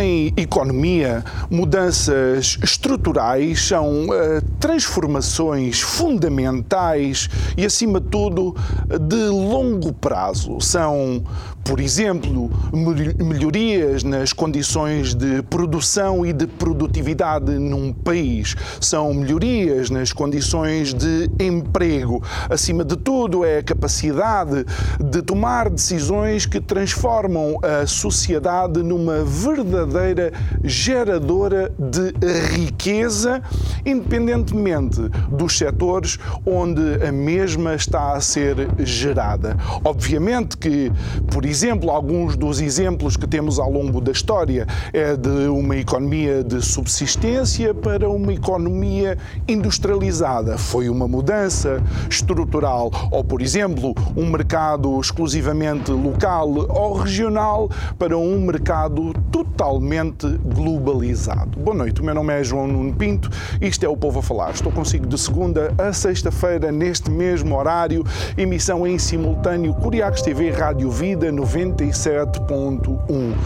Em economia, mudanças estruturais são uh, transformações fundamentais e, acima de tudo, de longo prazo. São por exemplo, melhorias nas condições de produção e de produtividade num país, são melhorias nas condições de emprego. Acima de tudo, é a capacidade de tomar decisões que transformam a sociedade numa verdadeira geradora de riqueza, independentemente dos setores onde a mesma está a ser gerada. Obviamente que, por exemplo, alguns dos exemplos que temos ao longo da história é de uma economia de subsistência para uma economia industrializada. Foi uma mudança estrutural. Ou, por exemplo, um mercado exclusivamente local ou regional para um mercado totalmente globalizado. Boa noite, o meu nome é João Nuno Pinto, isto é o Povo a Falar. Estou consigo de segunda a sexta-feira, neste mesmo horário, emissão em simultâneo Curiacos TV Rádio Vida 97.1.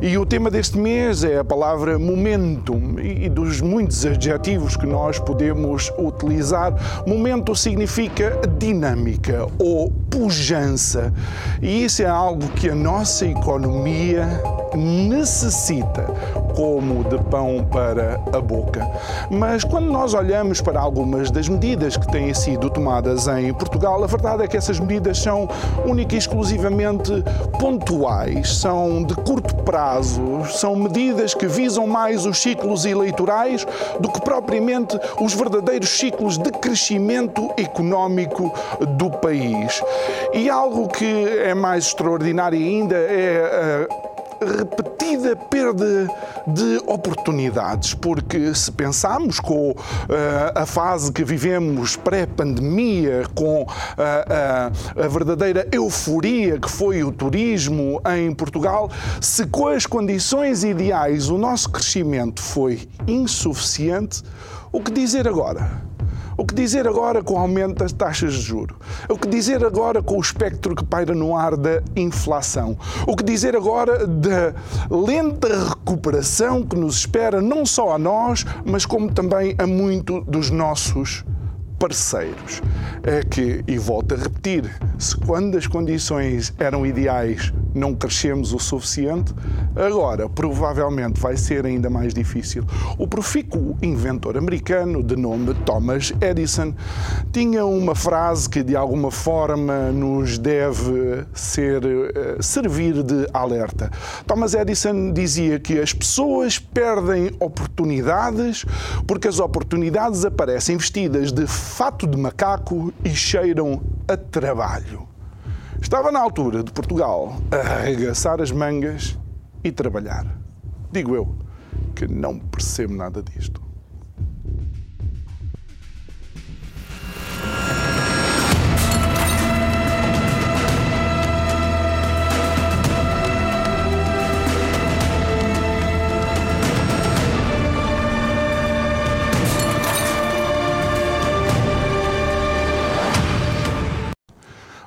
E o tema deste mês é a palavra momentum e dos muitos adjetivos que nós podemos utilizar. Momento significa dinâmica ou pujança. E isso é algo que a nossa economia necessita como de pão para a boca. Mas quando nós olhamos para algumas das medidas que têm sido tomadas em Portugal, a verdade é que essas medidas são única e exclusivamente pontuais, são de curto prazo, são medidas que visam mais os ciclos eleitorais do que propriamente os verdadeiros ciclos de crescimento económico do país. E algo que é mais extraordinário ainda é a repetida perda de oportunidades, porque se pensarmos com uh, a fase que vivemos pré-pandemia, com uh, uh, a verdadeira euforia que foi o turismo em Portugal, se com as condições ideais o nosso crescimento foi insuficiente, o que dizer agora? O que dizer agora com o aumento das taxas de juro? O que dizer agora com o espectro que paira no ar da inflação? O que dizer agora da lenta recuperação que nos espera não só a nós, mas como também a muito dos nossos parceiros. É que, e volto a repetir, se quando as condições eram ideais não crescemos o suficiente, agora provavelmente vai ser ainda mais difícil. O profícuo inventor americano de nome Thomas Edison tinha uma frase que de alguma forma nos deve ser uh, servir de alerta. Thomas Edison dizia que as pessoas perdem oportunidades porque as oportunidades aparecem vestidas de fato de macaco e cheiram a trabalho. Estava na altura de Portugal arregaçar as mangas e trabalhar. Digo eu, que não percebo nada disto.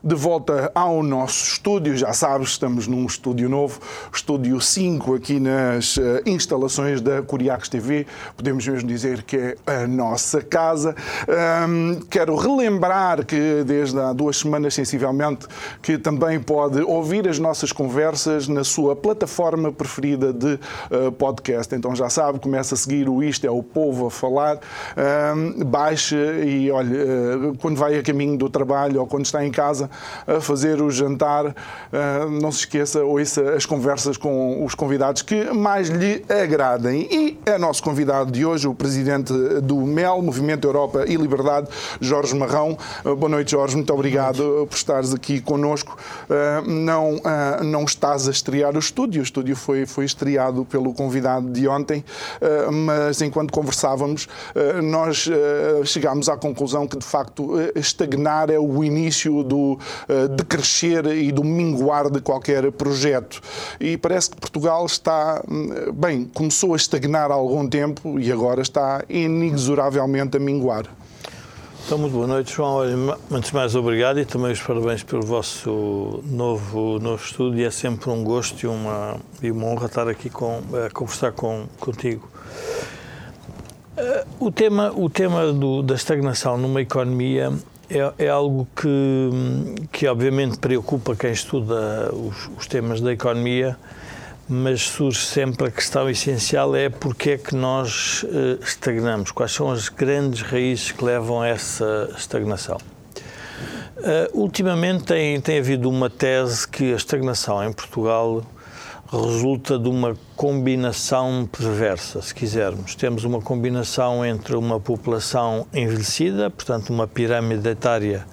De volta ao nosso estúdio. Já sabes, estamos num estúdio novo, estúdio 5, aqui nas uh, instalações da Curiacos TV. Podemos mesmo dizer que é a nossa casa. Um, quero relembrar que desde há duas semanas, sensivelmente, que também pode ouvir as nossas conversas na sua plataforma preferida de uh, podcast. Então já sabe, começa a seguir o Isto é o Povo a Falar. Um, e, olha, uh, quando vai a caminho do trabalho ou quando está em casa, a fazer o jantar, não se esqueça, ouça as conversas com os convidados que mais lhe agradem. E é nosso convidado de hoje, o presidente do MEL, Movimento Europa e Liberdade, Jorge Marrão. Boa noite, Jorge. Muito obrigado por estares aqui connosco. Não, não estás a estrear o estúdio. O estúdio foi, foi estreado pelo convidado de ontem, mas enquanto conversávamos, nós chegámos à conclusão que, de facto, estagnar é o início do, de crescer e do minguar de qualquer projeto. E parece que Portugal está, bem, começou a estagnar há algum tempo e agora está inexoravelmente a minguar. Então, muito boa noite, João. Antes de mais, obrigado e também os parabéns pelo vosso novo, novo estúdio. É sempre um gosto e uma, e uma honra estar aqui com, a conversar com, contigo. Uh, o tema, o tema do, da estagnação numa economia é, é, algo que, que, obviamente, preocupa quem estuda os, os temas da economia mas surge sempre a questão essencial é porque é que nós uh, estagnamos, quais são as grandes raízes que levam a essa estagnação. Uh, ultimamente tem, tem havido uma tese que a estagnação em Portugal resulta de uma combinação perversa, se quisermos. Temos uma combinação entre uma população envelhecida, portanto, uma pirâmide etária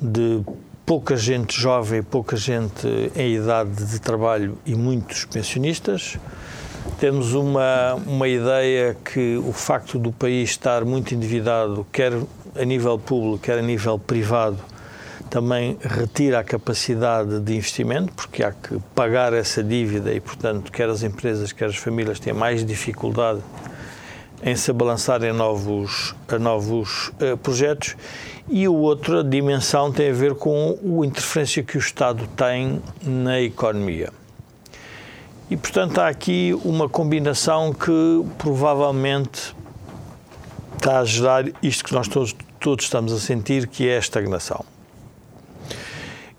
de pouca gente jovem, pouca gente em idade de trabalho e muitos pensionistas. Temos uma, uma ideia que o facto do país estar muito endividado, quer a nível público, quer a nível privado, também retira a capacidade de investimento, porque há que pagar essa dívida e, portanto, quer as empresas, quer as famílias têm mais dificuldade em se balançar em novos, a novos uh, projetos e a outra dimensão tem a ver com a interferência que o Estado tem na economia. E, portanto, há aqui uma combinação que provavelmente está a gerar isto que nós todos, todos estamos a sentir, que é a estagnação.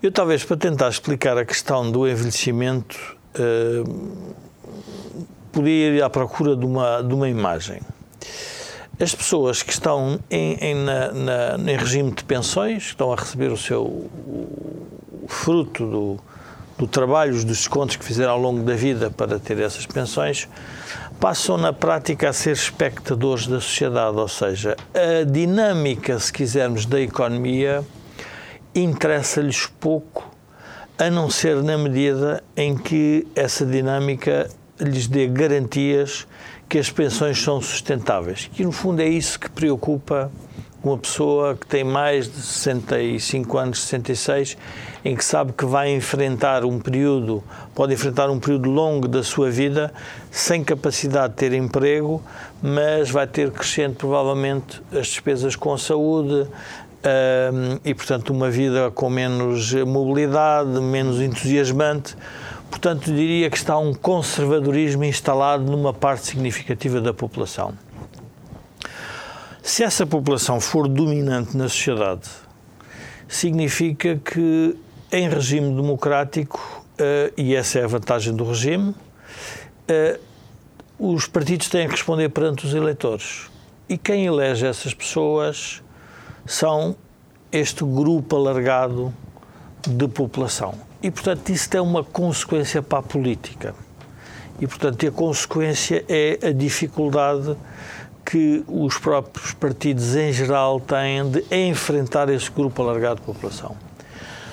Eu, talvez, para tentar explicar a questão do envelhecimento, eh, podia ir à procura de uma, de uma imagem. As pessoas que estão em, em, na, na, em regime de pensões, que estão a receber o seu o fruto do, do trabalho, dos descontos que fizeram ao longo da vida para ter essas pensões, passam na prática a ser espectadores da sociedade, ou seja, a dinâmica, se quisermos, da economia interessa-lhes pouco, a não ser na medida em que essa dinâmica lhes dê garantias que as pensões são sustentáveis. Que no fundo é isso que preocupa uma pessoa que tem mais de 65 anos, 66, em que sabe que vai enfrentar um período, pode enfrentar um período longo da sua vida sem capacidade de ter emprego, mas vai ter crescendo provavelmente as despesas com saúde, e, portanto, uma vida com menos mobilidade, menos entusiasmante. Portanto, diria que está um conservadorismo instalado numa parte significativa da população. Se essa população for dominante na sociedade, significa que em regime democrático, uh, e essa é a vantagem do regime, uh, os partidos têm que responder perante os eleitores. E quem elege essas pessoas são este grupo alargado de população. E, portanto, isso tem uma consequência para a política. E, portanto, a consequência é a dificuldade que os próprios partidos em geral têm de enfrentar esse grupo alargado de população.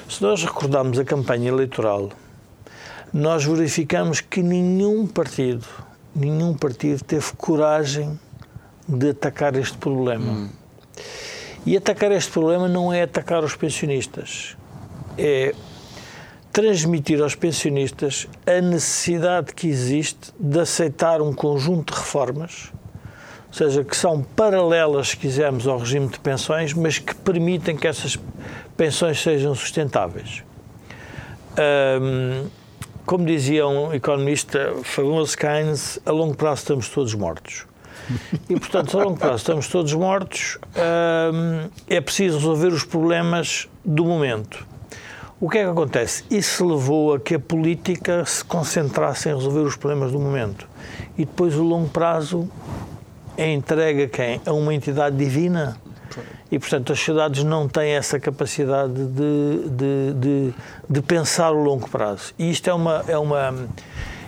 Se nós recordarmos a campanha eleitoral, nós verificamos que nenhum partido, nenhum partido teve coragem de atacar este problema. Hum. E atacar este problema não é atacar os pensionistas, é transmitir aos pensionistas a necessidade que existe de aceitar um conjunto de reformas, ou seja, que são paralelas, se quisermos, ao regime de pensões, mas que permitem que essas pensões sejam sustentáveis. Como dizia um economista famoso Keynes, a longo prazo estamos todos mortos. E, portanto, a longo prazo estamos todos mortos, é preciso resolver os problemas do momento. O que é que acontece? Isso levou a que a política se concentrasse em resolver os problemas do momento. E depois o longo prazo é entregue a quem? A uma entidade divina E, portanto, as sociedades não têm essa capacidade de, de, de, de pensar o longo prazo. E isto é uma, é uma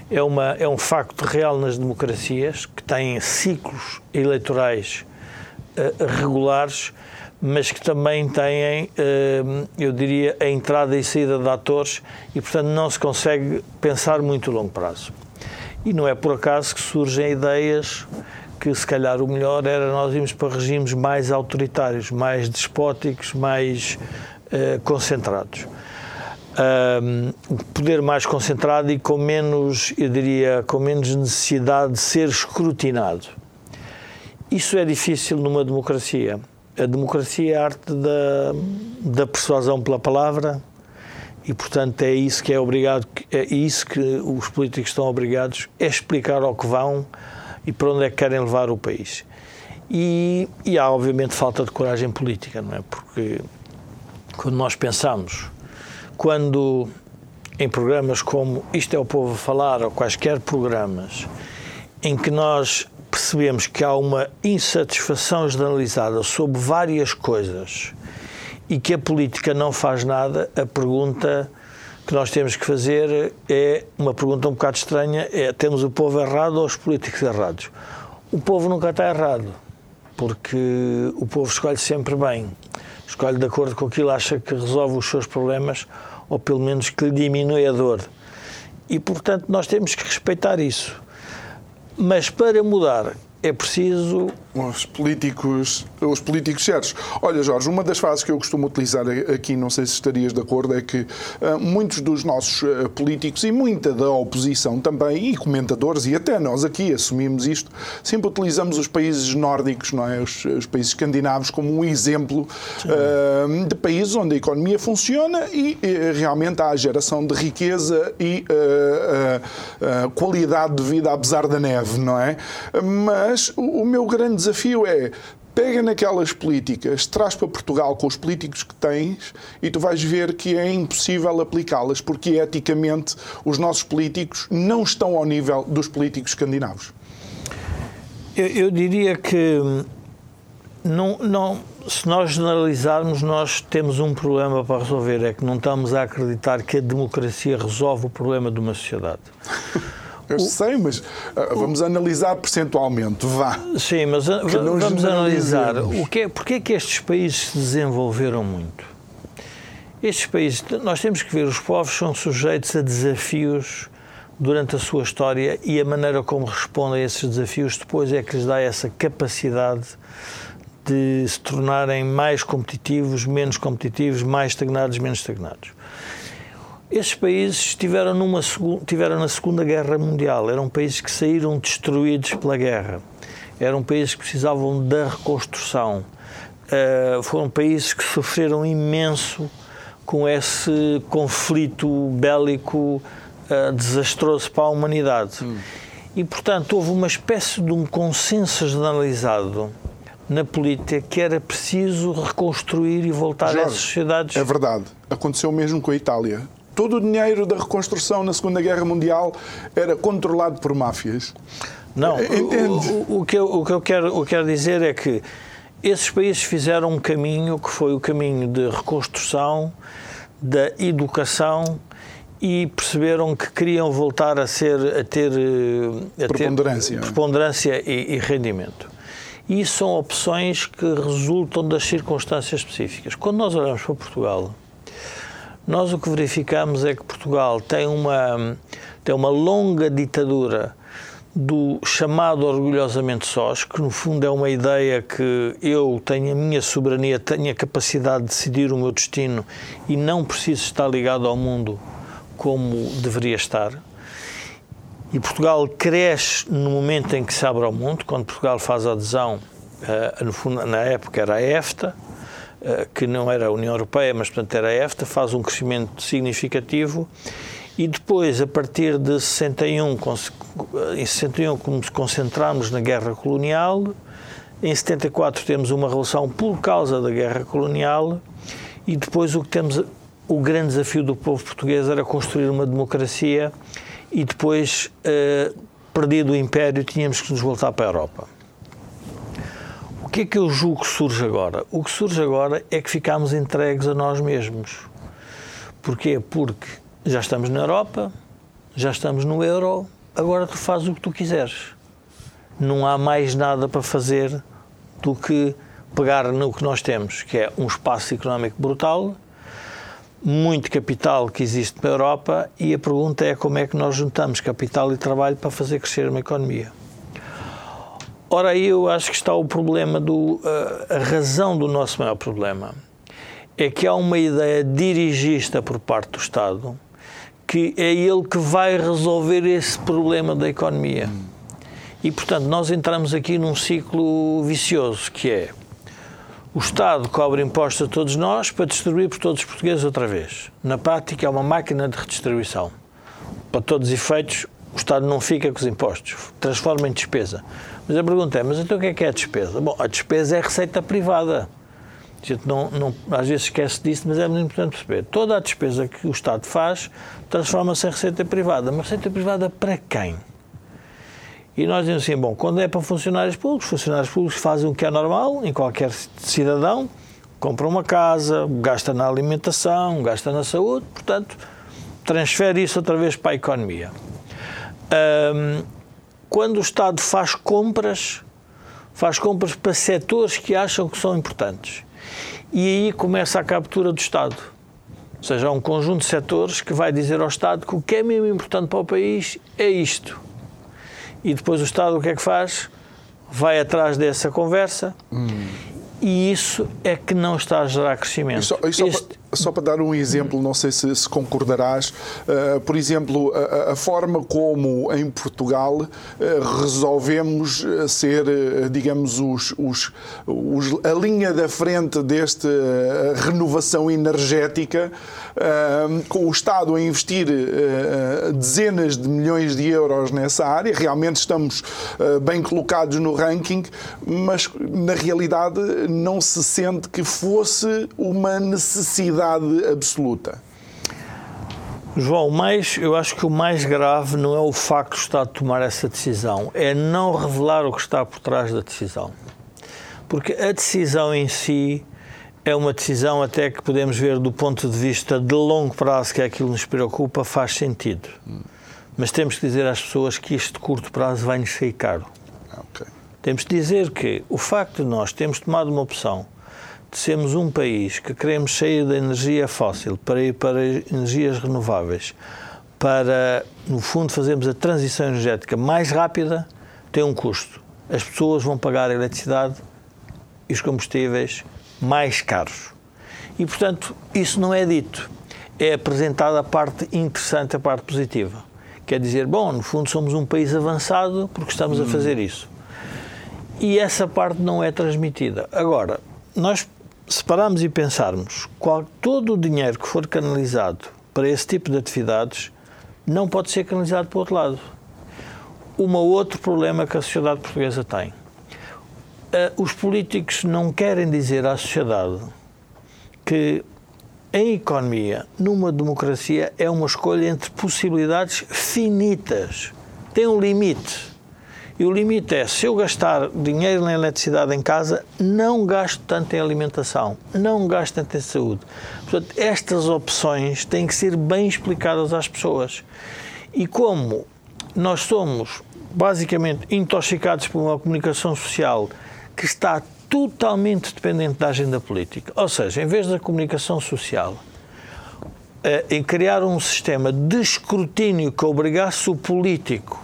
é, uma, é um facto real nas democracias que têm ciclos eleitorais uh, regulares, mas que também têm, uh, eu diria, a entrada e saída de atores e, portanto, não se consegue pensar muito a longo prazo. E não é por acaso que surgem ideias que, se calhar, o melhor era nós irmos para regimes mais autoritários, mais despóticos, mais uh, concentrados um, poder mais concentrado e com menos, eu diria, com menos necessidade de ser escrutinado. Isso é difícil numa democracia. A democracia é a arte da, da persuasão pela palavra e, portanto, é isso que é obrigado, é isso que os políticos estão obrigados é explicar ao que vão e para onde é que querem levar o país. E, e há, obviamente, falta de coragem política, não é? Porque quando nós pensamos quando em programas como Isto é o Povo a Falar ou quaisquer programas em que nós percebemos que há uma insatisfação generalizada sobre várias coisas e que a política não faz nada, a pergunta que nós temos que fazer é uma pergunta um bocado estranha: é temos o povo errado ou os políticos errados? O povo nunca está errado, porque o povo escolhe sempre bem escolhe de acordo com aquilo, acha que resolve os seus problemas ou pelo menos que lhe diminui a dor. E, portanto, nós temos que respeitar isso. Mas para mudar é preciso os políticos, os políticos certos. Olha, Jorge, uma das frases que eu costumo utilizar aqui, não sei se estarias de acordo, é que uh, muitos dos nossos uh, políticos e muita da oposição também, e comentadores, e até nós aqui assumimos isto, sempre utilizamos os países nórdicos, não é? Os, os países escandinavos, como um exemplo uh, de países onde a economia funciona e realmente há a geração de riqueza e qualidade de vida apesar da neve, não é? Mas o, o meu grande desafio é pega naquelas políticas, traz para Portugal com os políticos que tens e tu vais ver que é impossível aplicá-las, porque eticamente os nossos políticos não estão ao nível dos políticos escandinavos. Eu, eu diria que não, não, se nós generalizarmos, nós temos um problema para resolver, é que não estamos a acreditar que a democracia resolve o problema de uma sociedade. Eu sei, mas uh, vamos analisar percentualmente, vá. Sim, mas uh, vamos analisar o que é, porque é que estes países se desenvolveram muito. Estes países, nós temos que ver, os povos são sujeitos a desafios durante a sua história e a maneira como respondem a esses desafios depois é que lhes dá essa capacidade de se tornarem mais competitivos, menos competitivos, mais estagnados, menos estagnados. Esses países estiveram, numa, tiveram na Segunda Guerra Mundial, eram países que saíram destruídos pela guerra, eram países que precisavam da reconstrução, uh, foram países que sofreram imenso com esse conflito bélico uh, desastroso para a humanidade. Hum. E, portanto, houve uma espécie de um consenso generalizado na política que era preciso reconstruir e voltar Jorge, às sociedades. É verdade. Aconteceu mesmo com a Itália todo o dinheiro da reconstrução na Segunda Guerra Mundial era controlado por máfias. Não, Entende? O, o, que eu, o que eu quero, o que quero dizer é que esses países fizeram um caminho que foi o caminho de reconstrução, da educação e perceberam que queriam voltar a ser a ter a preponderância, ter preponderância e, e rendimento. E isso são opções que resultam das circunstâncias específicas. Quando nós olhamos para Portugal, nós o que verificamos é que Portugal tem uma, tem uma longa ditadura do chamado orgulhosamente sós, que no fundo é uma ideia que eu tenho a minha soberania, tenho a capacidade de decidir o meu destino e não preciso estar ligado ao mundo como deveria estar. E Portugal cresce no momento em que se abre ao mundo, quando Portugal faz adesão, uh, no fundo, na época era a EFTA, eh, que não era a União Europeia, mas portanto era a EFTA, faz um crescimento significativo. E depois, a partir de 61, em 61 como nos concentramos na guerra colonial, em 74 temos uma relação por causa da guerra colonial e depois o que temos, o grande desafio do povo português era construir uma democracia e depois, eh, perdido o império, tínhamos que nos voltar para a Europa que é que eu julgo que surge agora? O que surge agora é que ficamos entregues a nós mesmos. Porquê? Porque já estamos na Europa, já estamos no euro, agora tu fazes o que tu quiseres. Não há mais nada para fazer do que pegar no que nós temos, que é um espaço económico brutal, muito capital que existe na Europa e a pergunta é como é que nós juntamos capital e trabalho para fazer crescer uma economia. Ora, aí eu acho que está o problema, do, a razão do nosso maior problema. É que há uma ideia dirigista por parte do Estado que é ele que vai resolver esse problema da economia. E, portanto, nós entramos aqui num ciclo vicioso, que é o Estado cobra impostos a todos nós para distribuir por todos os portugueses outra vez. Na prática, é uma máquina de redistribuição. Para todos os efeitos, o Estado não fica com os impostos, transforma em despesa. Mas a pergunta é, mas então o que é que é a despesa? Bom, a despesa é a receita privada. A gente não, não, às vezes esquece disso, mas é muito importante perceber. Toda a despesa que o Estado faz transforma-se em receita privada. Mas receita privada para quem? E nós dizemos assim, bom, quando é para funcionários públicos, funcionários públicos fazem o que é normal em qualquer cidadão, compra uma casa, gasta na alimentação, gasta na saúde, portanto, transfere isso outra vez para a economia. Um, quando o Estado faz compras, faz compras para setores que acham que são importantes. E aí começa a captura do Estado. Ou seja, há um conjunto de setores que vai dizer ao Estado que o que é mesmo importante para o país é isto e depois o Estado o que é que faz? Vai atrás dessa conversa hum. e isso é que não está a gerar crescimento. E só, este... só, para, dar um exemplo, não sei se, se concordarás, uh, por exemplo, a, a, forma como em Portugal uh, resolvemos eh, ser, uh, digamos, os, os, os, a linha da frente desta renovação energética com o Estado a investir dezenas de milhões de euros nessa área. Realmente estamos bem colocados no ranking, mas na realidade não se sente que fosse uma necessidade absoluta. João, mais, eu acho que o mais grave não é o facto do Estado tomar essa decisão, é não revelar o que está por trás da decisão. Porque a decisão em si é uma decisão até que podemos ver do ponto de vista de longo prazo, que é aquilo que nos preocupa, faz sentido. Hum. Mas temos que dizer às pessoas que isto de curto prazo vai-nos sair caro. Okay. Temos que dizer que o facto de nós termos tomado uma opção de sermos um país que queremos sair da energia fóssil para ir para energias renováveis, para, no fundo, fazermos a transição energética mais rápida, tem um custo. As pessoas vão pagar a eletricidade e os combustíveis mais caros. E, portanto, isso não é dito. É apresentada a parte interessante, a parte positiva. Quer dizer, bom, no fundo somos um país avançado porque estamos a fazer isso. E essa parte não é transmitida. Agora, nós separamos e pensarmos, qual, todo o dinheiro que for canalizado para esse tipo de atividades não pode ser canalizado para o outro lado. Um outro problema que a sociedade portuguesa tem eh, os políticos não querem dizer à sociedade que a economia, numa democracia, é uma escolha entre possibilidades finitas. Tem um limite. E o limite é: se eu gastar dinheiro na eletricidade em casa, não gasto tanto em alimentação, não gasto tanto em saúde. Portanto, estas opções têm que ser bem explicadas às pessoas. E como nós somos basicamente intoxicados por uma comunicação social que está totalmente dependente da agenda política. Ou seja, em vez da comunicação social, eh, em criar um sistema de escrutínio que obrigasse o político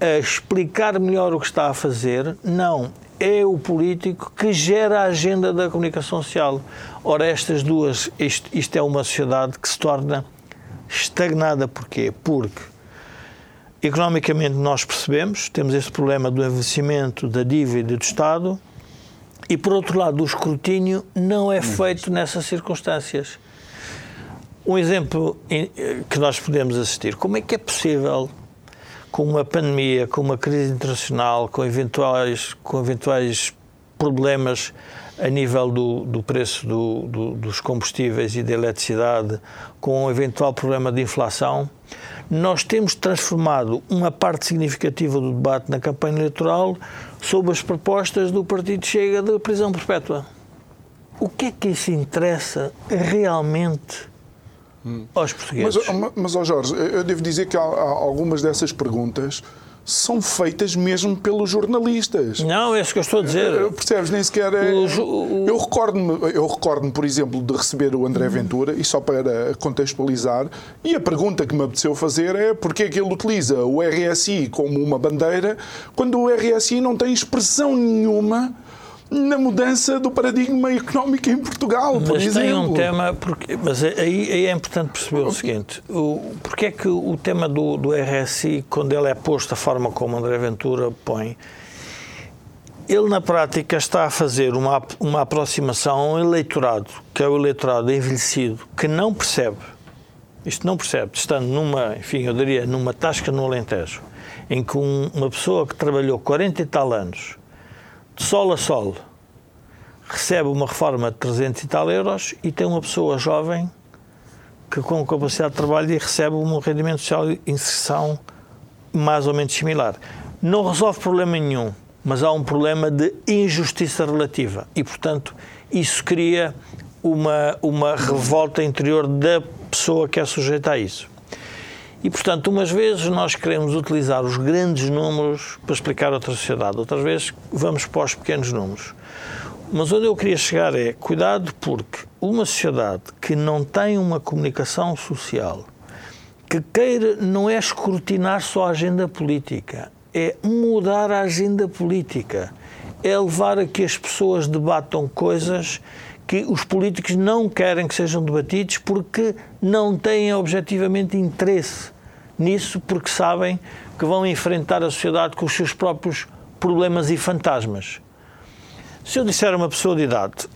a explicar melhor o que está a fazer, não. É o político que gera a agenda da comunicação social. Ora, estas duas, isto, isto é uma sociedade que se torna estagnada. Porquê? Porque Economicamente, nós percebemos, temos este problema do envelhecimento da dívida do Estado e, por outro lado, o escrutínio não é feito nessas circunstâncias. Um exemplo que nós podemos assistir: como é que é possível, com uma pandemia, com uma crise internacional, com eventuais, com eventuais problemas a nível do, do preço do, do, dos combustíveis e da eletricidade, com um eventual problema de inflação, nós temos transformado uma parte significativa do debate na campanha eleitoral sobre as propostas do Partido Chega de prisão perpétua. O que é que isso interessa realmente aos portugueses? Mas, mas oh Jorge, eu devo dizer que há, há algumas dessas perguntas são feitas mesmo pelos jornalistas. Não, é isso que eu estou a dizer. Eh, percebes? Nem sequer é... Eu recordo-me, eu recordo por exemplo, de receber o André Ventura, e só para contextualizar, e a pergunta que me apeteceu fazer é porque é que ele utiliza o RSI como uma bandeira quando o RSI não tem expressão nenhuma na mudança do paradigma económico em Portugal, por mas exemplo. tem um tema, porque, mas aí, aí, é importante perceber o seguinte, o, porque é que o tema do, do RSI, quando ele é posto da forma como André Ventura põe, ele na prática está a fazer uma, uma aproximação a um eleitorado, que é o eleitorado envelhecido, que não percebe, isto não percebe, estando numa, enfim, eu diria, numa tasca no Alentejo, em que um, uma pessoa que trabalhou 40 e tal anos sol a sol, recebe uma reforma de 300 e tal euros e tem uma pessoa jovem que com capacidade de trabalho recebe um rendimento social de inserção mais ou menos similar. Não resolve problema nenhum, mas há um problema de injustiça relativa e, portanto, isso cria uma, uma revolta interior da pessoa que é sujeita a isso. E, portanto, umas vezes nós queremos utilizar os grandes números para explicar outra sociedade, outras vezes vamos para os pequenos números. Mas onde eu queria chegar é cuidado, porque uma sociedade que não tem uma comunicação social, que queira não é escrutinar só a agenda política, é mudar a agenda política, é levar a que as pessoas debatam coisas que os políticos não querem que sejam debatidos porque não têm objetivamente interesse nisso porque sabem que vão enfrentar a sociedade com os seus próprios problemas e fantasmas. Se eu disser a uma pessoa de idade,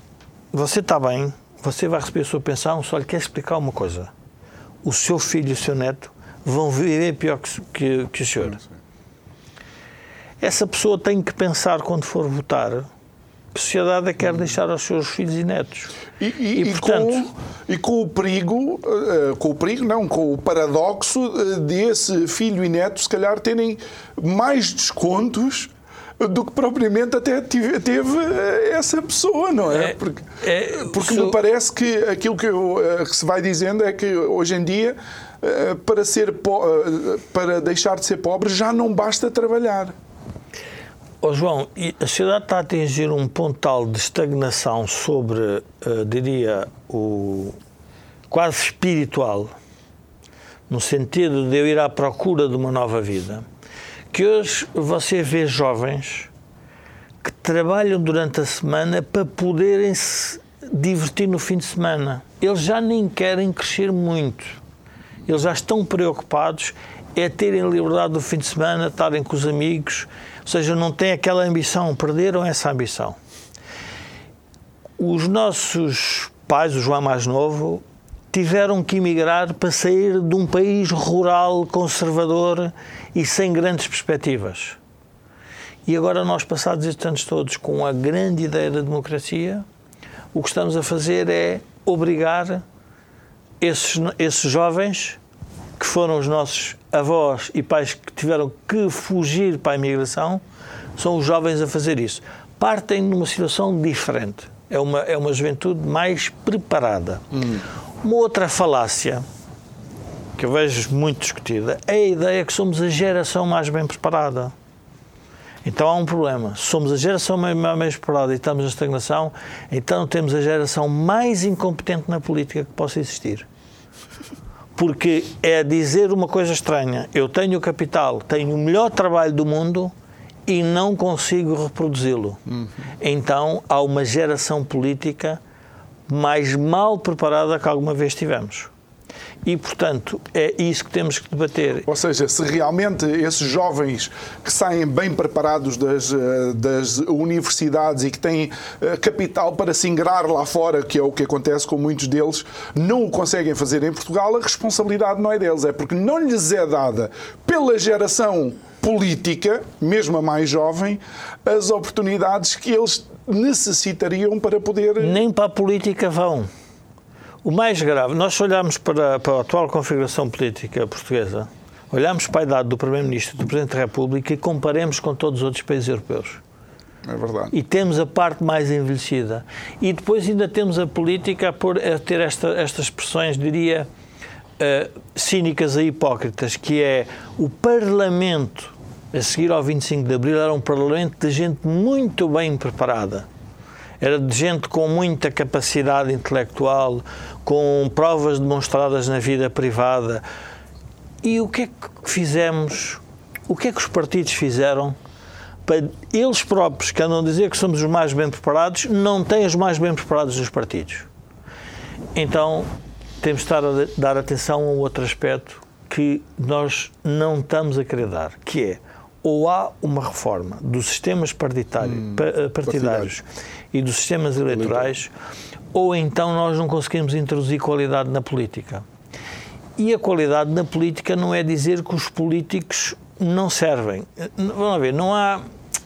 você está bem, você vai receber a sua pensão, só lhe quer explicar uma coisa. O seu filho e o seu neto vão viver pior que, que, que o senhor. Essa pessoa tem que pensar quando for votar sociedade que quer deixar aos seus filhos e netos. E, e, e, portanto, com, e com o perigo, uh, com o perigo não, com o paradoxo uh, desse filho e neto se calhar terem mais descontos do que propriamente até teve, teve eh, essa pessoa, não é? é porque, é, porque me parece que aquilo que, eu, que, se vai dizendo é que hoje em dia para, ser para deixar de ser pobre já não basta trabalhar. Oh, João, a sociedade está a atingir um ponto tal de estagnação sobre, uh, diria, o quase espiritual, no sentido de eu ir à procura de uma nova vida, que hoje você vê jovens que trabalham durante a semana para poderem se divertir no fim de semana. Eles já nem querem crescer muito. Eles já estão preocupados é terem liberdade do fim de semana, estarem com os amigos, seja, não têm aquela ambição, perderam essa ambição. Os nossos pais, o João mais novo, tiveram que emigrar para sair de um país rural, conservador e sem grandes perspectivas. E agora nós, passados estes anos todos, com a grande ideia da democracia, o que estamos a fazer é obrigar esses, esses jovens que foram os nossos avós e pais que tiveram que fugir para a imigração, são os jovens a fazer isso. Partem numa situação diferente. É uma, é uma juventude mais preparada. Hum. Uma outra falácia que eu vejo muito discutida é a ideia que somos a geração mais bem preparada. Então há um problema. Se somos a geração mais bem preparada e estamos na estagnação, então temos a geração mais incompetente na política que possa existir porque é dizer uma coisa estranha. Eu tenho o capital, tenho o melhor trabalho do mundo e não consigo reproduzi-lo. Uhum. Então há uma geração política mais mal preparada que alguma vez tivemos. E, portanto, é isso que temos que debater. Ou seja, se realmente esses jovens que saem bem preparados das, eh, das universidades e que têm eh, capital para se ingrar lá fora, que é o que acontece com muitos deles, não o conseguem fazer em Portugal, a responsabilidade não é deles, é porque não lhes é dada pela geração política, mesmo a mais jovem, as oportunidades que eles necessitariam para poder. Nem para a política vão. O mais grave, nós olhamos para, para a atual configuração política portuguesa olhamos para a idade do Primeiro-Ministro e do Presidente da República e comparemos com todos os outros países europeus. É verdade. E temos a parte mais envelhecida. E depois ainda temos a política a, pôr, a ter esta, estas expressões, diria, uh, cínicas e hipócritas, que é o Parlamento, a seguir ao 25 de Abril, era um Parlamento de gente muito bem preparada. Era de gente com muita capacidade intelectual, com provas demonstradas na vida privada. E o que é que fizemos? O que é que os partidos fizeram para eles próprios, que andam a dizer que somos os mais bem preparados, não têm os mais bem preparados nos partidos. Então, temos de estar a dar atenção a um outro aspecto que nós não estamos a querer dar, que é ou há uma reforma dos sistemas partidário, hum, eh, partidários e dos sistemas eleitorais, ou então nós não conseguimos introduzir qualidade na política. E a qualidade na política não é dizer que os políticos não servem. Vamos ver, não há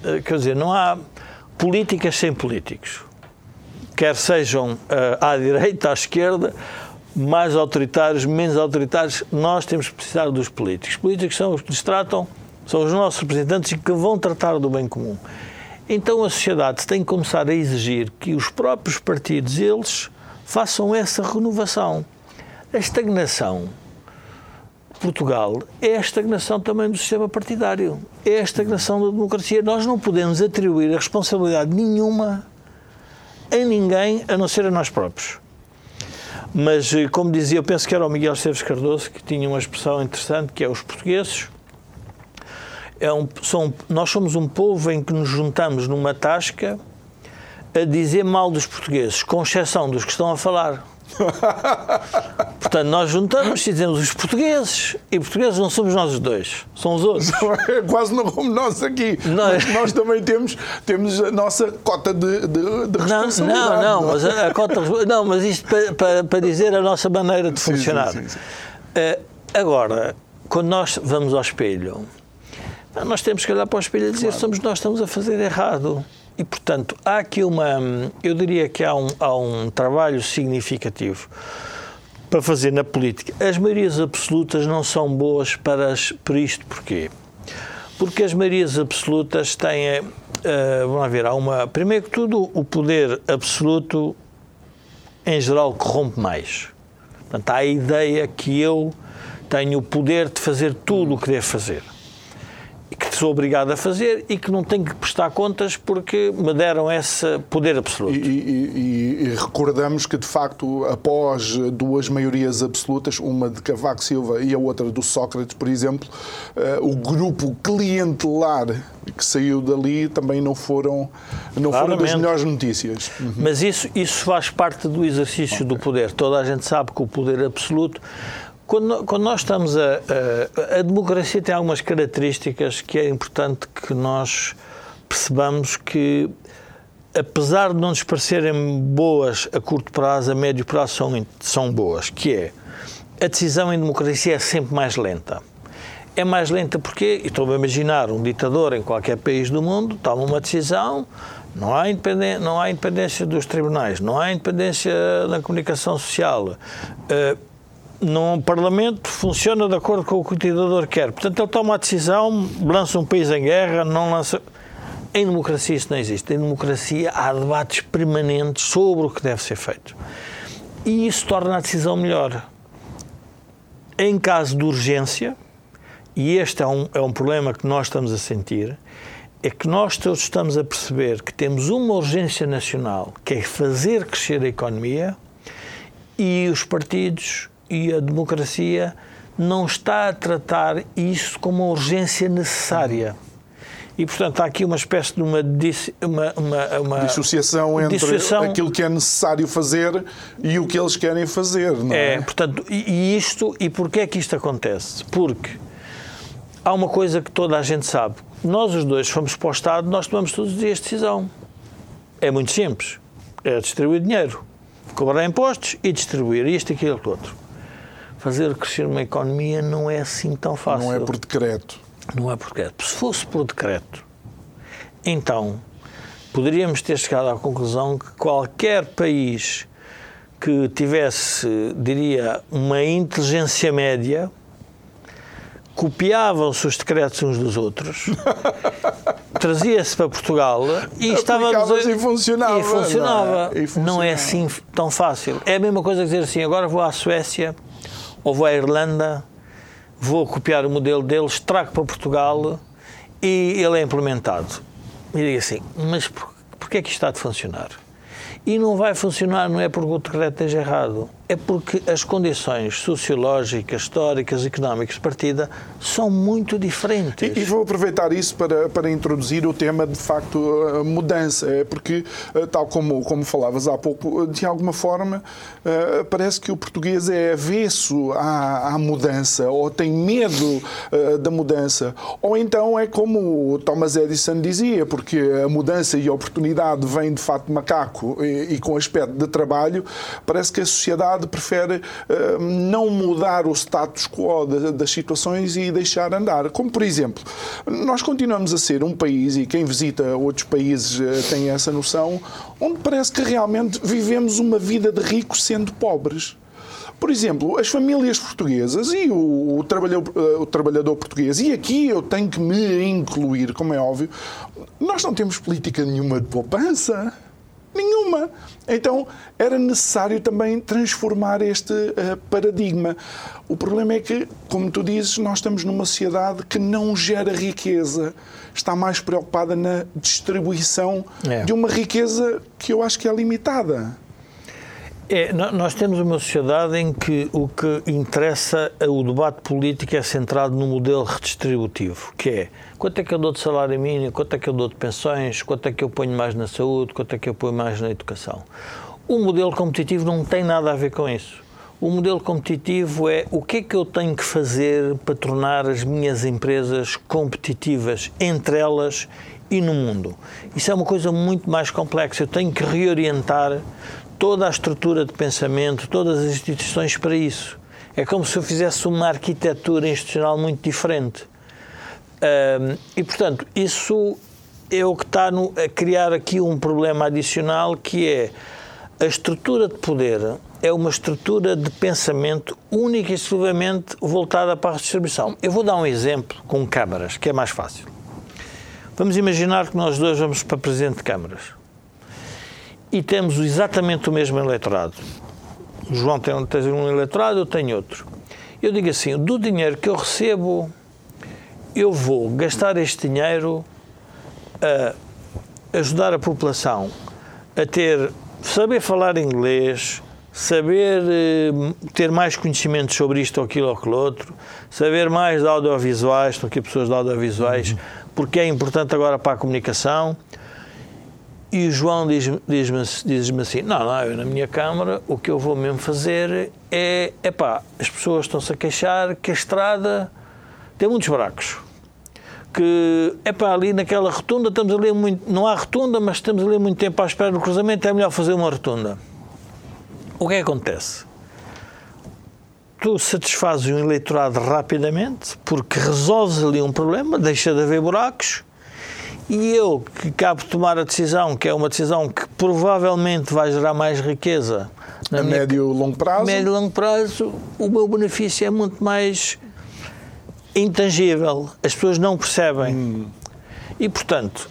eh, quer dizer, não há políticas sem políticos. Quer sejam uh, à direita, à esquerda, mais autoritários, menos autoritários, nós temos que precisar dos políticos. Os políticos são os que nos tratam, são os nossos representantes e que vão tratar do bem comum. Então a sociedade tem que começar a exigir que os próprios partidos, eles, façam essa renovação. A estagnação Portugal é a estagnação também do sistema partidário, é a estagnação da democracia. Nós não podemos atribuir a responsabilidade nenhuma a ninguém a não ser a nós próprios. Mas, eh, como dizia, eu penso que era o Miguel Esteves Cardoso que tinha uma expressão interessante que é os portugueses. É um, são, nós somos um povo em que nos juntamos numa tasca a dizer mal dos portugueses, com exceção dos que estão a falar. Portanto, nós juntamos e dizemos os portugueses, e portugueses não somos nós os dois, são os outros. É quase não como nós aqui. Nós, nós também temos, temos a nossa cota de, de, de responsabilidade. Não, não, não, mas a, a cota, não, mas isto para, para, para, dizer a nossa maneira de sim, funcionar. Sim, sim, uh, agora, quando nós vamos ao espelho, nós temos que olhar para o espelho e dizer claro. somos nós estamos a fazer errado. E, portanto, há aqui uma. Eu diria que há um, há um trabalho significativo para fazer na política. As maiorias absolutas não são boas para, as, para isto. Porquê? Porque as maiorias absolutas têm. Uh, vamos ver, há uma. Primeiro que tudo, o poder absoluto, em geral, corrompe mais. Portanto, há a ideia que eu tenho o poder de fazer tudo o que devo fazer que sou obrigado a fazer e que não tenho que prestar contas porque me deram esse poder absoluto. E, e, e, recordamos que, de facto, após duas maiorias absolutas, uma de Cavaco Silva e a outra do Sócrates, por exemplo, uh, o grupo clientelar que saiu dali também não foram, não foram das melhores notícias. Uhum. Mas isso, isso faz parte do exercício okay. do poder. Toda a gente sabe que o poder absoluto quando, quando nós estamos a, a, a. democracia tem algumas características que é importante que nós percebamos que, apesar de não nos parecerem boas a curto prazo, a médio prazo são, são boas, que é a decisão em democracia é sempre mais lenta. É mais lenta porque, estou a imaginar, um ditador em qualquer país do mundo toma uma decisão, não há, não há independência dos tribunais, não há independência da comunicação social. Uh, num Parlamento funciona de acordo com o que o ditador quer. Portanto, ele toma a decisão, lança um país em guerra, não lança. Em democracia isso não existe. Em democracia há debates permanentes sobre o que deve ser feito. E isso torna a decisão melhor. Em caso de urgência, e este é um, é um problema que nós estamos a sentir, é que nós todos estamos a perceber que temos uma urgência nacional, que é fazer crescer a economia, e os partidos e a democracia não está a tratar isso como uma urgência necessária. E, portanto, há aqui uma espécie de uma, uma, uma, uma dissociação entre dissociação... aquilo que é necessário fazer e o que eles querem fazer, não é? É, portanto, e isto, e porquê é que isto acontece? Porque há uma coisa que toda a gente sabe. Nós os dois fomos para o Estado, nós tomamos todos os dias decisão. É muito simples. É distribuir dinheiro, cobrar impostos e distribuir isto, aquilo, outro fazer crescer uma economia não é assim tão fácil. Não é por decreto. Não é por decreto. Se fosse por decreto, então poderíamos ter chegado à conclusão que qualquer país que tivesse, diria, uma inteligência média copiavam-se os decretos uns dos outros, trazia-se para Portugal e estávamos a... e funcionava. E funcionava. Não é? E funcionava. não é assim tão fácil. É a mesma coisa que dizer assim, agora vou à Suécia ou vou à Irlanda, vou copiar o modelo deles, trago para Portugal e ele é implementado. E digo assim, mas por, porquê é que isto está de funcionar? E não vai funcionar não é porque o decreto esteja errado, é porque as condições sociológicas, históricas, económicas de partida são muito diferentes. E, e, vou aproveitar isso para, para introduzir o tema, de facto, mudança. É porque, eh, tal como, como falavas há pouco, de alguma forma, eh, parece que o português é avesso à, à mudança, ou tem medo eh, da mudança. Ou então é como Thomas Edison dizia, porque a mudança e a oportunidade vêm de fato macaco e, com aspecto de trabalho, parece que a sociedade prefere uh, não mudar o status quo das situações e deixar andar. Como, por exemplo, nós continuamos a ser um país, e quem visita outros países uh, tem essa noção, onde parece que realmente vivemos uma vida de ricos sendo pobres. Por exemplo, as famílias portuguesas e o, o, eh, o, trabalhador, português, e aqui eu tenho que me incluir, como é óbvio, nós não temos política nenhuma de poupança. Nenhuma. Então era necessário também transformar este uh, paradigma. O problema é que, como tu dizes, nós estamos numa sociedade que não gera riqueza. Está mais preocupada na distribuição é. de uma riqueza que eu acho que é limitada. É, nós temos uma sociedade em que o que interessa, o debate político é centrado no modelo redistributivo, que é quanto é que eu dou de salário mínimo, quanto é que eu dou de pensões, quanto é que eu ponho mais na saúde, quanto é que eu ponho mais na educação. O modelo competitivo não tem nada a ver com isso. O modelo competitivo é o que é que eu tenho que fazer para tornar as minhas empresas competitivas entre elas e no mundo. Isso é uma coisa muito mais complexa. Eu tenho que reorientar toda a estrutura de pensamento, todas as instituições para isso. É como se eu fizesse uma arquitetura institucional muito diferente. Um, e, portanto, isso é o que está no, a criar aqui um problema adicional que é a estrutura de poder é uma estrutura de pensamento única e exclusivamente voltada para a redistribuição. Eu vou dar um exemplo com câmaras, que é mais fácil. Vamos imaginar que nós dois vamos para presidente de câmaras e temos exatamente o mesmo eleitorado. O João tem, um eleitorado, eu tenho outro. Eu digo assim: do dinheiro que eu recebo, eu vou gastar este dinheiro a ajudar a população a ter saber falar inglês, saber eh, ter mais conhecimentos sobre isto ou aquilo ou aquilo outro, saber mais de audiovisuais, estão aqui pessoas de audiovisuais, uhum. porque é importante agora para a comunicação. E o João diz-me diz diz assim: não, não, eu na minha Câmara o que eu vou mesmo fazer é. Epá, as pessoas estão-se a queixar que a estrada tem muitos buracos. Que, epá, ali naquela rotunda estamos ali muito. Não há rotunda, mas estamos ali muito tempo à espera do cruzamento, é melhor fazer uma rotunda. O que é que acontece? Tu satisfazes um eleitorado rapidamente, porque resolves ali um problema, deixa de haver buracos e eu, que cabe tomar a decisão, que é uma decisão que provavelmente vai gerar mais riqueza a médio e longo prazo, médio e longo prazo, o meu benefício é muito mais intangível. As pessoas não percebem. Hum. E, portanto,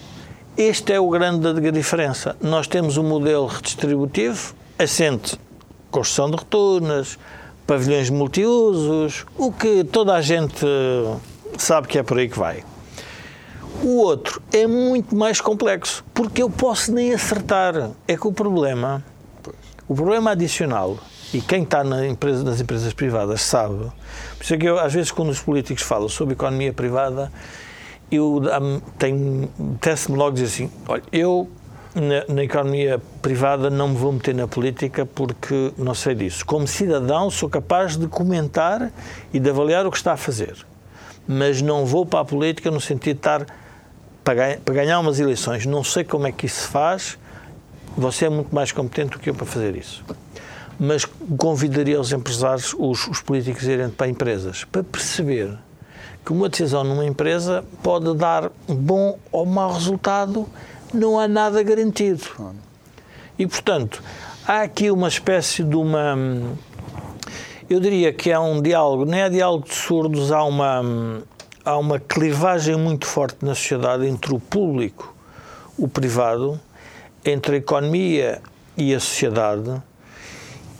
este é o grande da diferença. Nós temos um modelo redistributivo, assente construção de rotunas, pavilhões multiusos, o que toda a gente sabe que é por aí que vai. O outro é muito mais complexo, porque eu posso nem acertar. É que o problema, o problema adicional, e quem está na empresa, nas empresas privadas sabe, por isso é que eu, às vezes, quando os políticos falam sobre economia privada, eu tenho, teste-me logo dizer assim: olha, eu na, na, economia privada não me vou meter na política porque não sei disso. Como cidadão, sou capaz de comentar e de avaliar o que está a fazer, mas não vou para a política no sentido de estar para, ganhar umas eleições, não sei como é que isso se faz, você é muito mais competente do que eu para fazer isso. Mas convidaria os empresários, os, os políticos a irem para empresas, para perceber que uma decisão numa empresa pode dar bom ou mau resultado, não há nada garantido. E, portanto, há aqui uma espécie de uma. Eu diria que é um diálogo, não é diálogo de surdos, há uma, há uma clivagem muito forte na sociedade entre o público, o privado, entre a economia e a sociedade,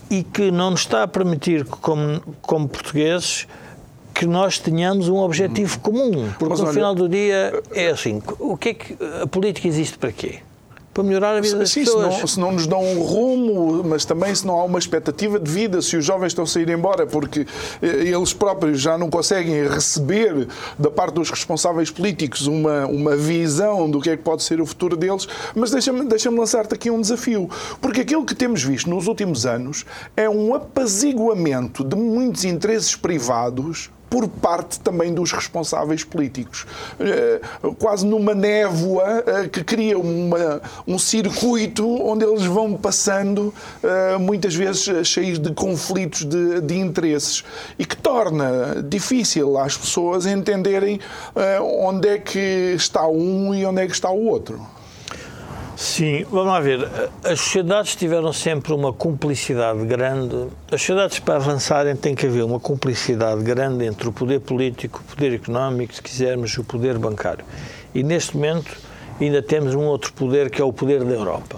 e que não nos está a permitir, como, como portugueses, que nós tenhamos um objetivo comum. Porque Mas, no olha, final do dia é assim: o que é que a política existe para quê? Para melhorar a vida das Sim, pessoas. Se não, se não nos dão um rumo, mas também se não há uma expectativa de vida, se os jovens estão a sair embora porque eh, eles próprios já não conseguem receber da parte dos responsáveis políticos uma, uma visão do que é que pode ser o futuro deles, mas deixa-me deixa lançar-te aqui um desafio, porque aquilo que temos visto nos últimos anos é um apaziguamento de muitos interesses privados por parte também dos responsáveis políticos. Eh, quase numa névoa eh, que cria uma, um circuito onde eles vão passando, eh, muitas vezes cheios de conflitos de, de interesses, e que torna difícil às pessoas entenderem onde é que está um e onde é que está o outro. Sim, vamos lá ver. As sociedades tiveram sempre uma cumplicidade grande. As sociedades, para avançarem, tem que haver uma cumplicidade grande entre o poder político, o poder económico, se quisermos, o poder bancário. E neste momento ainda temos um outro poder que é o poder da Europa,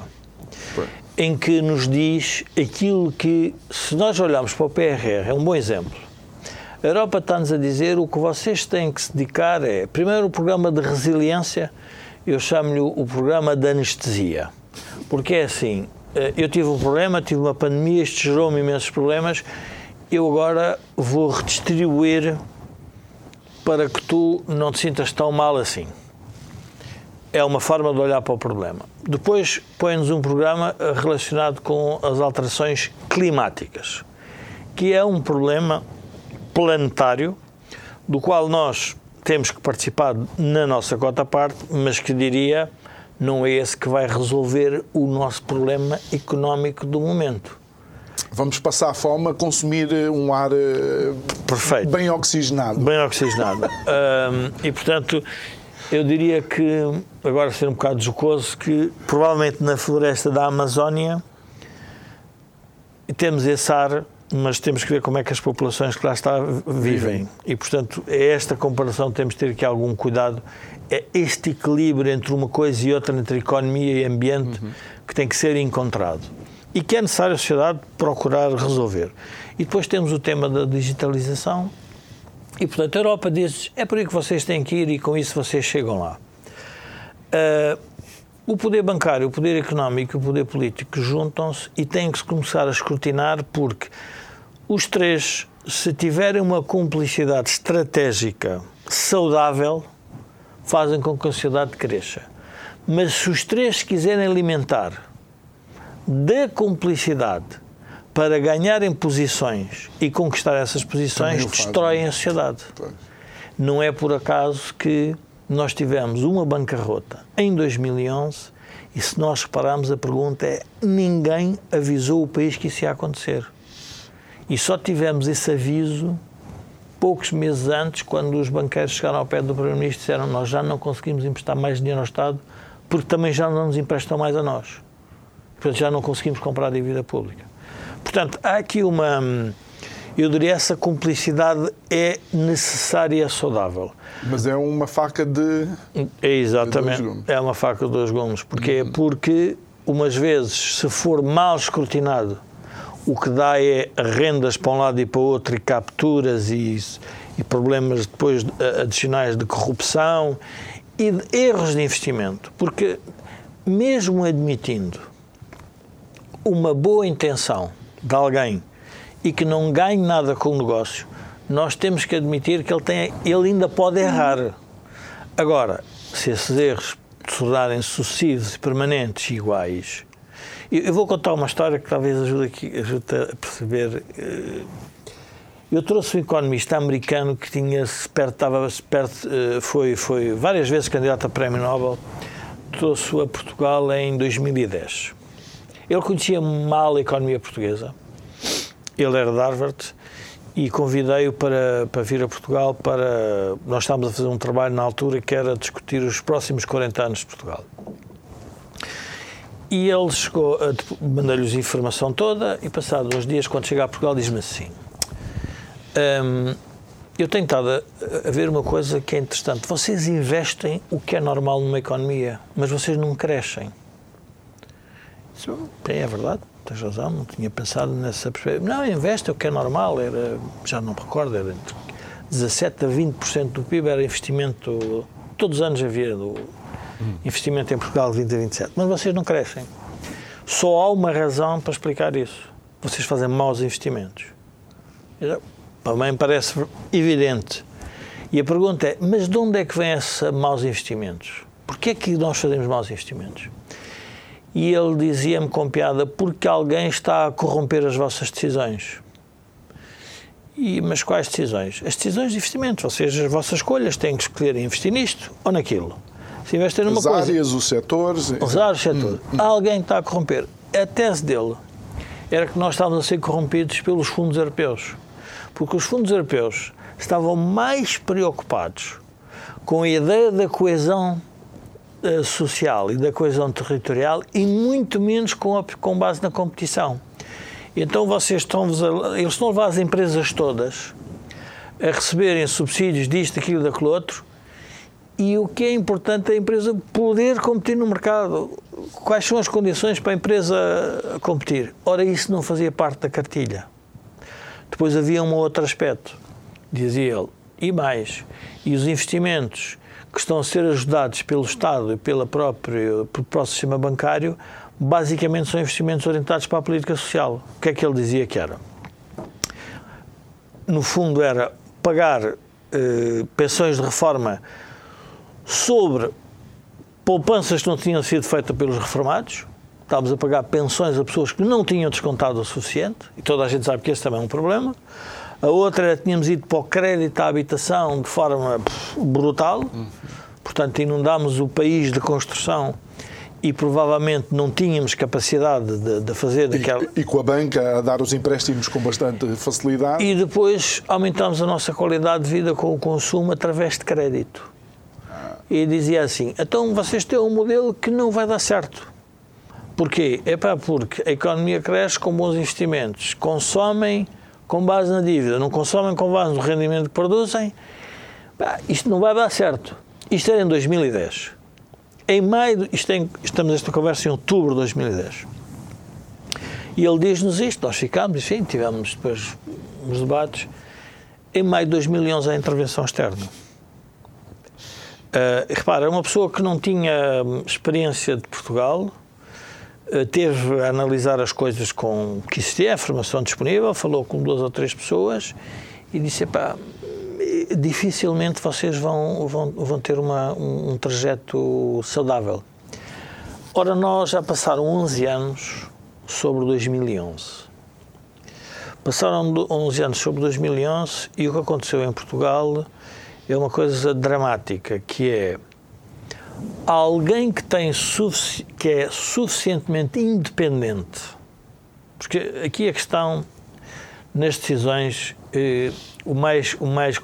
em que nos diz aquilo que, se nós olharmos para o PRR, é um bom exemplo. A Europa está-nos a dizer o que vocês têm que se dedicar é, primeiro, o programa de resiliência eu chamo-lhe o programa de anestesia. Porque é assim, eh, eu tive um problema, tive uma pandemia, isto gerou-me imensos problemas, eu agora vou redistribuir para que tu não te sintas tão mal assim. É uma forma de olhar para o problema. Depois põe-nos um programa relacionado com as alterações climáticas, que é um problema planetário do qual nós temos que participar na nossa cota parte, mas que diria não é esse que vai resolver o nosso problema económico do momento. Vamos passar a fome a consumir eh, um ar eh, Perfeito. bem oxigenado. Bem oxigenado. e, portanto, eu diria que, agora ser um bocado jocoso, que provavelmente na floresta da Amazónia temos esse ar mas temos que ver como é que as populações que lá está vivem. E, portanto, é esta comparação que temos de ter aqui algum cuidado. É este equilíbrio entre uma coisa e outra, entre economia e ambiente, uhum. que tem que ser encontrado. E que é necessário a sociedade procurar resolver. E depois temos o tema da digitalização. E, portanto, a Europa diz: é por aí que vocês têm que ir e com isso vocês chegam lá. Uh, o poder bancário, o poder económico e o poder político juntam-se e têm que se começar a escrutinar porque os três, se tiverem uma cumplicidade estratégica saudável, fazem com que a sociedade cresça. Mas se os três quiserem alimentar da cumplicidade para ganharem posições e conquistar essas posições, destroem a sociedade. Não é por acaso que nós tivemos uma bancarrota em 2011 e se nós repararmos a pergunta é ninguém avisou o país que isso ia acontecer. E só tivemos esse aviso poucos meses antes, quando os banqueiros chegaram ao pé do Primeiro-Ministro e disseram nós já não conseguimos emprestar mais dinheiro ao Estado porque também já não nos emprestam mais a nós. Portanto, já não conseguimos comprar a dívida pública. Portanto, há aqui uma... Eu diria essa cumplicidade é necessária e é saudável. Mas é uma faca de... É exatamente. De é uma faca de dois gumes. Porquê? Uhum. Porque, umas vezes, se for mal escrutinado o que dá é rendas para um lado e para o outro e capturas e, e problemas depois adicionais de corrupção e de erros de investimento. Porque, mesmo admitindo uma boa intenção de alguém e que não ganhe nada com o negócio, nós temos que admitir que ele, tem, ele ainda pode errar. Agora, se esses erros tornarem sucessivos e permanentes iguais, eu, vou contar uma história que talvez ajude, aqui, ajude a perceber. Eh, eu trouxe um economista americano que tinha perto, estava perto, eh, foi, foi várias vezes candidato a prémio Nobel, trouxe-o a Portugal em 2010. Ele conhecia mal a economia portuguesa, ele era de Harvard, e convidei-o para, para vir a Portugal para... Nós estávamos a fazer um trabalho na altura que era discutir os próximos 40 anos de Portugal. E ele chegou, mandei-lhes a informação toda e, passados uns dias, quando chega a Portugal, diz-me assim: Hum, eu tenho estado a, ver uma coisa que é interessante. Vocês investem o que é normal numa economia, mas vocês não crescem. Isso é verdade, tens razão, não tinha pensado nessa perspectiva. Não, investe o que é normal, era, já não me recordo, era entre 17% a 20% do PIB era investimento, todos os anos havia do investimento em Portugal de 20 a 27, mas vocês não crescem. Só há uma razão para explicar isso. Vocês fazem maus investimentos. Para mim parece evidente. E a pergunta é, mas de onde é que vem esses maus investimentos? Porquê é que nós fazemos maus investimentos? E ele dizia-me com piada, porque alguém está a corromper as vossas decisões. E, mas quais decisões? As decisões de investimento. Vocês, as vossas escolhas, têm que escolher investir nisto ou naquilo. Se investem numa as coisa. áreas, os setores. Os áreas, os setores. Hum, hum. Alguém está a corromper. A tese dele era que nós estávamos a ser corrompidos pelos fundos europeus. Porque os fundos europeus estavam mais preocupados com a ideia da coesão uh, social e da coesão territorial e muito menos com, a, com base na competição. Então vocês estão a, eles estão a levar as empresas todas a receberem subsídios disto, daquilo, daquilo outro, e o que é importante é a empresa poder competir no mercado. Quais são as condições para a empresa competir? Ora, isso não fazia parte da cartilha. Depois havia um outro aspecto, dizia ele, e mais, e os investimentos que estão a ser ajudados pelo Estado e pela própria, pelo próprio sistema bancário basicamente são investimentos orientados para a política social. O que é que ele dizia que era? No fundo, era pagar eh, pensões de reforma sobre poupanças que não tinham sido feitas pelos reformados. Estávamos a pagar pensões a pessoas que não tinham descontado o suficiente, e toda a gente sabe que esse também é um problema. A outra era tínhamos ido para o crédito à habitação de forma brutal, portanto, inundámos o país de construção e provavelmente não tínhamos capacidade de, de fazer aquela. E, e, com a banca a dar os empréstimos com bastante facilidade. E depois aumentamos a nossa qualidade de vida com o consumo através de crédito. E dizia assim: então vocês têm um modelo que não vai dar certo. Porquê? É para porque a economia cresce com bons investimentos, consomem com base na dívida, não consomem com base no rendimento que produzem. isto não vai dar certo. Isto era em 2010. Em maio, tem, estamos nesta conversa em outubro de 2010. E ele diz-nos isto, nós ficámos, enfim, tivemos depois uns debates. Em maio de 2011, a intervenção externa. Uh, repara, uma pessoa que não tinha hum, experiência de Portugal uh, teve a analisar as coisas com que existia, a formação disponível, falou com duas ou três pessoas e disse: pá, dificilmente vocês vão, vão, vão ter uma, um, um trajeto saudável. Ora, nós já passaram 11 anos sobre 2011. Passaram 11 anos sobre 2011 e o que aconteceu em Portugal é uma coisa dramática, que é alguém que, tem que é suficientemente independente, porque aqui a questão nas decisões eh, o mais, o mais,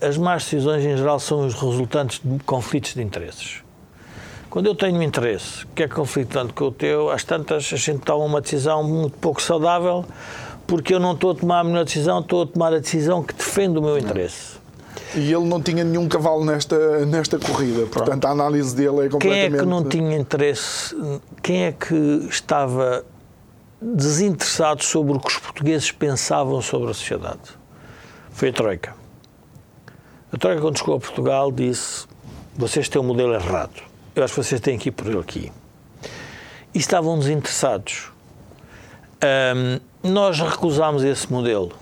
as más decisões em geral são os resultantes de conflitos de interesses. Quando eu tenho um interesse que é conflitante com o teu, às tantas a gente toma uma decisão muito pouco saudável porque eu não estou a tomar a melhor decisão, estou a tomar a decisão que defende o meu interesse. E ele não tinha nenhum cavalo nesta, nesta corrida, portanto Pronto. a análise dele é completamente... Quem é que não tinha interesse, quem é que estava desinteressado sobre o que os portugueses pensavam sobre a sociedade? foi a Troika. A Troika, quando chegou a Portugal, disse: vocês têm um modelo errado. Eu acho que vocês têm que ir por ele aqui. E estavam desinteressados. Um, nós recusámos esse modelo.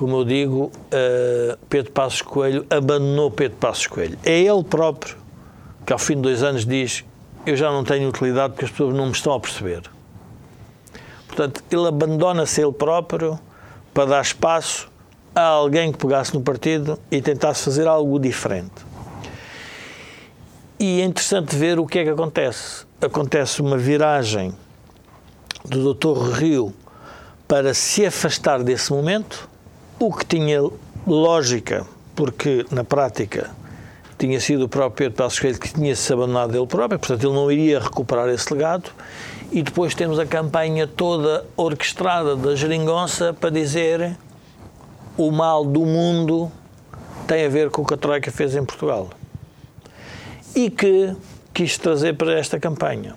Como eu digo, uh, Pedro Passos Coelho abandonou Pedro Passos Coelho. É ele próprio que, ao fim de dois anos, diz: Eu já não tenho utilidade porque as pessoas não me estão a perceber. Portanto, ele abandona-se ele próprio para dar espaço a alguém que pegasse no partido e tentasse fazer algo diferente. E é interessante ver o que é que acontece. Acontece uma viragem do Dr. Rio para se afastar desse momento, o que tinha lógica, porque na prática tinha sido o próprio Pedro Passos Coelho que tinha se abandonado dele próprio, portanto ele não iria recuperar esse legado. E depois temos a campanha toda orquestrada da geringonça para dizer o mal do mundo tem a ver com o que a Troika fez em Portugal e que quis trazer para esta campanha.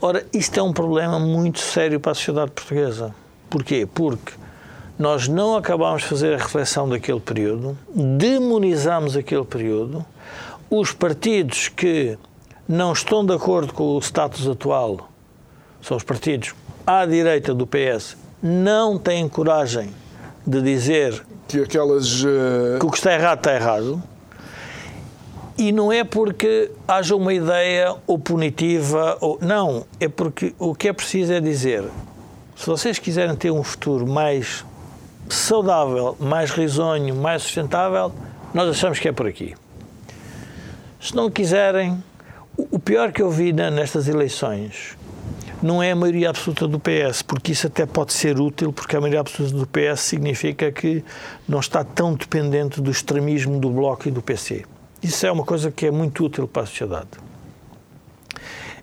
Ora, isto é um problema muito sério para a sociedade portuguesa. Porquê? Porque nós não acabámos de fazer a reflexão daquele período, demonizámos aquele período, os partidos que não estão de acordo com o status atual, são os partidos à direita do PS, não têm coragem de dizer que aquelas uh... que o que está errado está errado. E não é porque haja uma ideia ou punitiva, ou não, é porque o que é preciso é dizer: se vocês quiserem ter um futuro mais saudável, mais risonho, mais sustentável, nós achamos que é por aqui. Se não quiserem, o pior que eu vi nestas eleições não é a maioria absoluta do PS, porque isso até pode ser útil, porque a maioria absoluta do PS significa que não está tão dependente do extremismo do Bloco e do PC. Isso é uma coisa que é muito útil para a sociedade.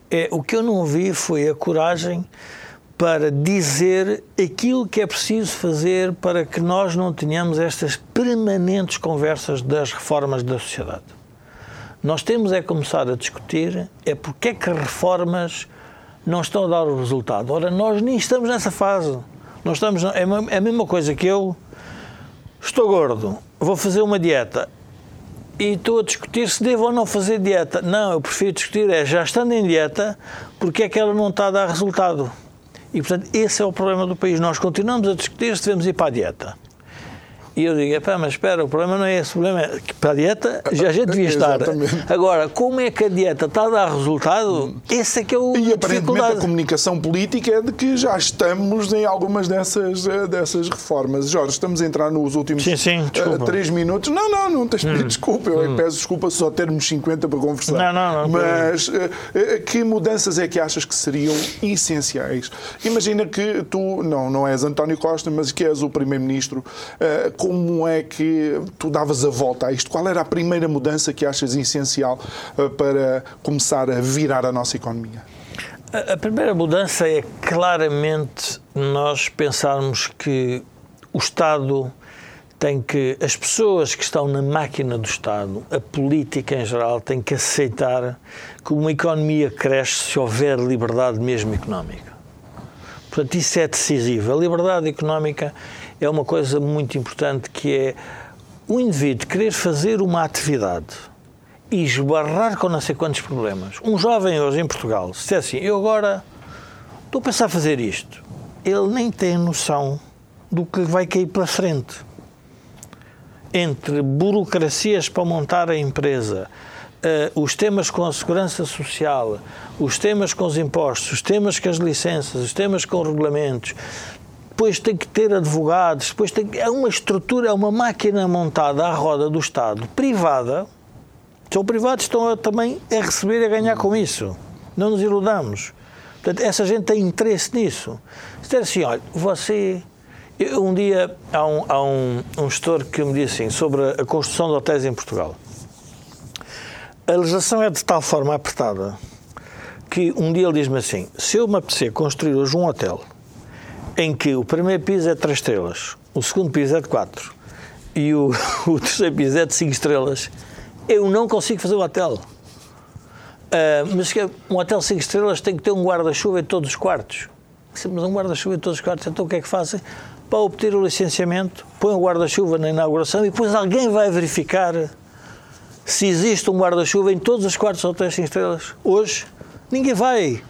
É, o que eu não vi foi a coragem para dizer aquilo que é preciso fazer para que nós não tenhamos estas permanentes conversas das reformas da sociedade. Nós temos é começar a discutir é porque é que as reformas não estão a dar o resultado. Ora, nós nem estamos nessa fase. Nós estamos, é, é a mesma coisa que eu estou gordo, vou fazer uma dieta e estou a discutir se devo ou não fazer dieta. Não, eu prefiro discutir é, já estando em dieta, porque é que ela não está a dar resultado. E, portanto, esse é o problema do país. Nós continuamos a discutir se devemos ir para a dieta. E eu digo, pá, mas espera, o problema não é esse, o problema é que para a dieta já a gente devia estar. Agora, como é que a dieta está a dar resultado? Esse é que é o E aparentemente a comunicação política é de que já estamos em algumas dessas, eh, dessas reformas. Jorge, estamos a entrar nos últimos sim, sim, uh, três minutos. Não, não, não tens de pedir hum. desculpa. Eu hum. peço desculpa só termos 50 para conversar. Não, não, não. Mas uh, que mudanças é que achas que seriam essenciais? Imagina que tu, não, não és António Costa, mas que és o Primeiro-Ministro. Como é que tu davas a volta a isto? Qual era a primeira mudança que achas essencial eh, para começar a virar a nossa economia? A primeira mudança é claramente nós pensarmos que o Estado tem que, as pessoas que estão na máquina do Estado, a política em geral, tem que aceitar que uma economia cresce se houver liberdade mesmo económica. Portanto, isso é decisivo. A liberdade económica é uma coisa muito importante que é o indivíduo querer fazer uma atividade e esbarrar com não sei quantos problemas. Um jovem hoje em Portugal, se disser assim, eu agora estou a pensar a fazer isto, ele nem tem noção do que vai cair pela frente. Entre burocracias para montar a empresa, uh, os temas com a segurança social, os temas com os impostos, os temas com as licenças, os temas com os regulamentos, depois tem que ter advogados, depois tem é uma estrutura, é uma máquina montada à roda do Estado, privada. São privados estão a, também a receber e a ganhar com isso. Não nos iludamos. Portanto, essa gente tem interesse nisso. Se der assim, olha, você. Eu, um dia há um, há um, um gestor que me disse assim sobre a construção de hotéis em Portugal. A legislação é de tal forma apertada que um dia ele diz-me assim: se eu me apetecer construir hoje um hotel em que o primeiro piso é de 3 estrelas, o segundo piso é de 4 e o, o terceiro piso é de 5 estrelas, eu não consigo fazer o hotel. Uh, mas um hotel 5 estrelas tem que ter um guarda-chuva em todos os quartos. Mas um guarda-chuva em todos os quartos, então o que é que fazem? Para obter o licenciamento, põe o guarda-chuva na inauguração e depois alguém vai verificar se existe um guarda-chuva em todos os quartos de hotéis 5 estrelas. Hoje, ninguém vai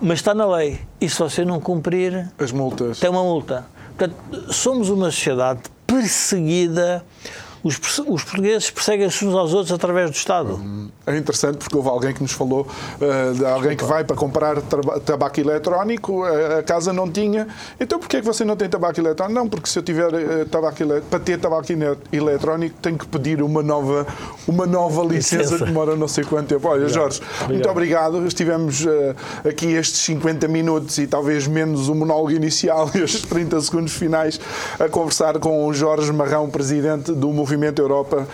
mas está na lei. E se você não cumprir, as multas. tem uma multa. Portanto, somos uma sociedade perseguida os, os portugueses perseguem-se uns aos outros através do Estado. É interessante porque houve alguém que nos falou uh, de alguém que vai para comprar tabaco eletrónico, a, a, casa não tinha. Então porquê é que você não tem tabaco eletrónico? Não, porque se eu tiver uh, tabaco para ter tabaco eletrónico tenho que pedir uma nova, uma nova licença, licença. que demora não sei quanto tempo. Olha, Jorge, obrigado. muito obrigado. Estivemos uh, aqui estes 50 minutos e talvez menos o monólogo inicial e os 30 segundos finais a conversar com o Jorge Marrão, presidente do Movimento Movimento Europa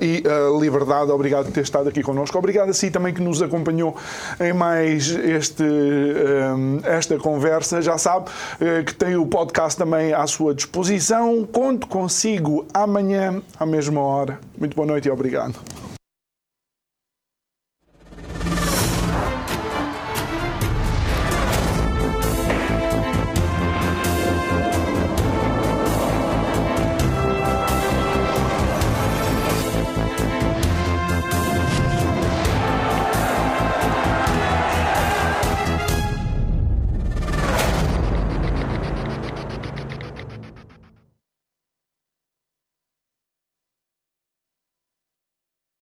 e Liberdade. Obrigado por ter estado aqui connosco. Obrigado a si também que nos acompanhou em mais este, esta conversa. Já sabe que tem o podcast também à sua disposição. Conto consigo amanhã, à mesma hora. Muito boa noite e obrigado.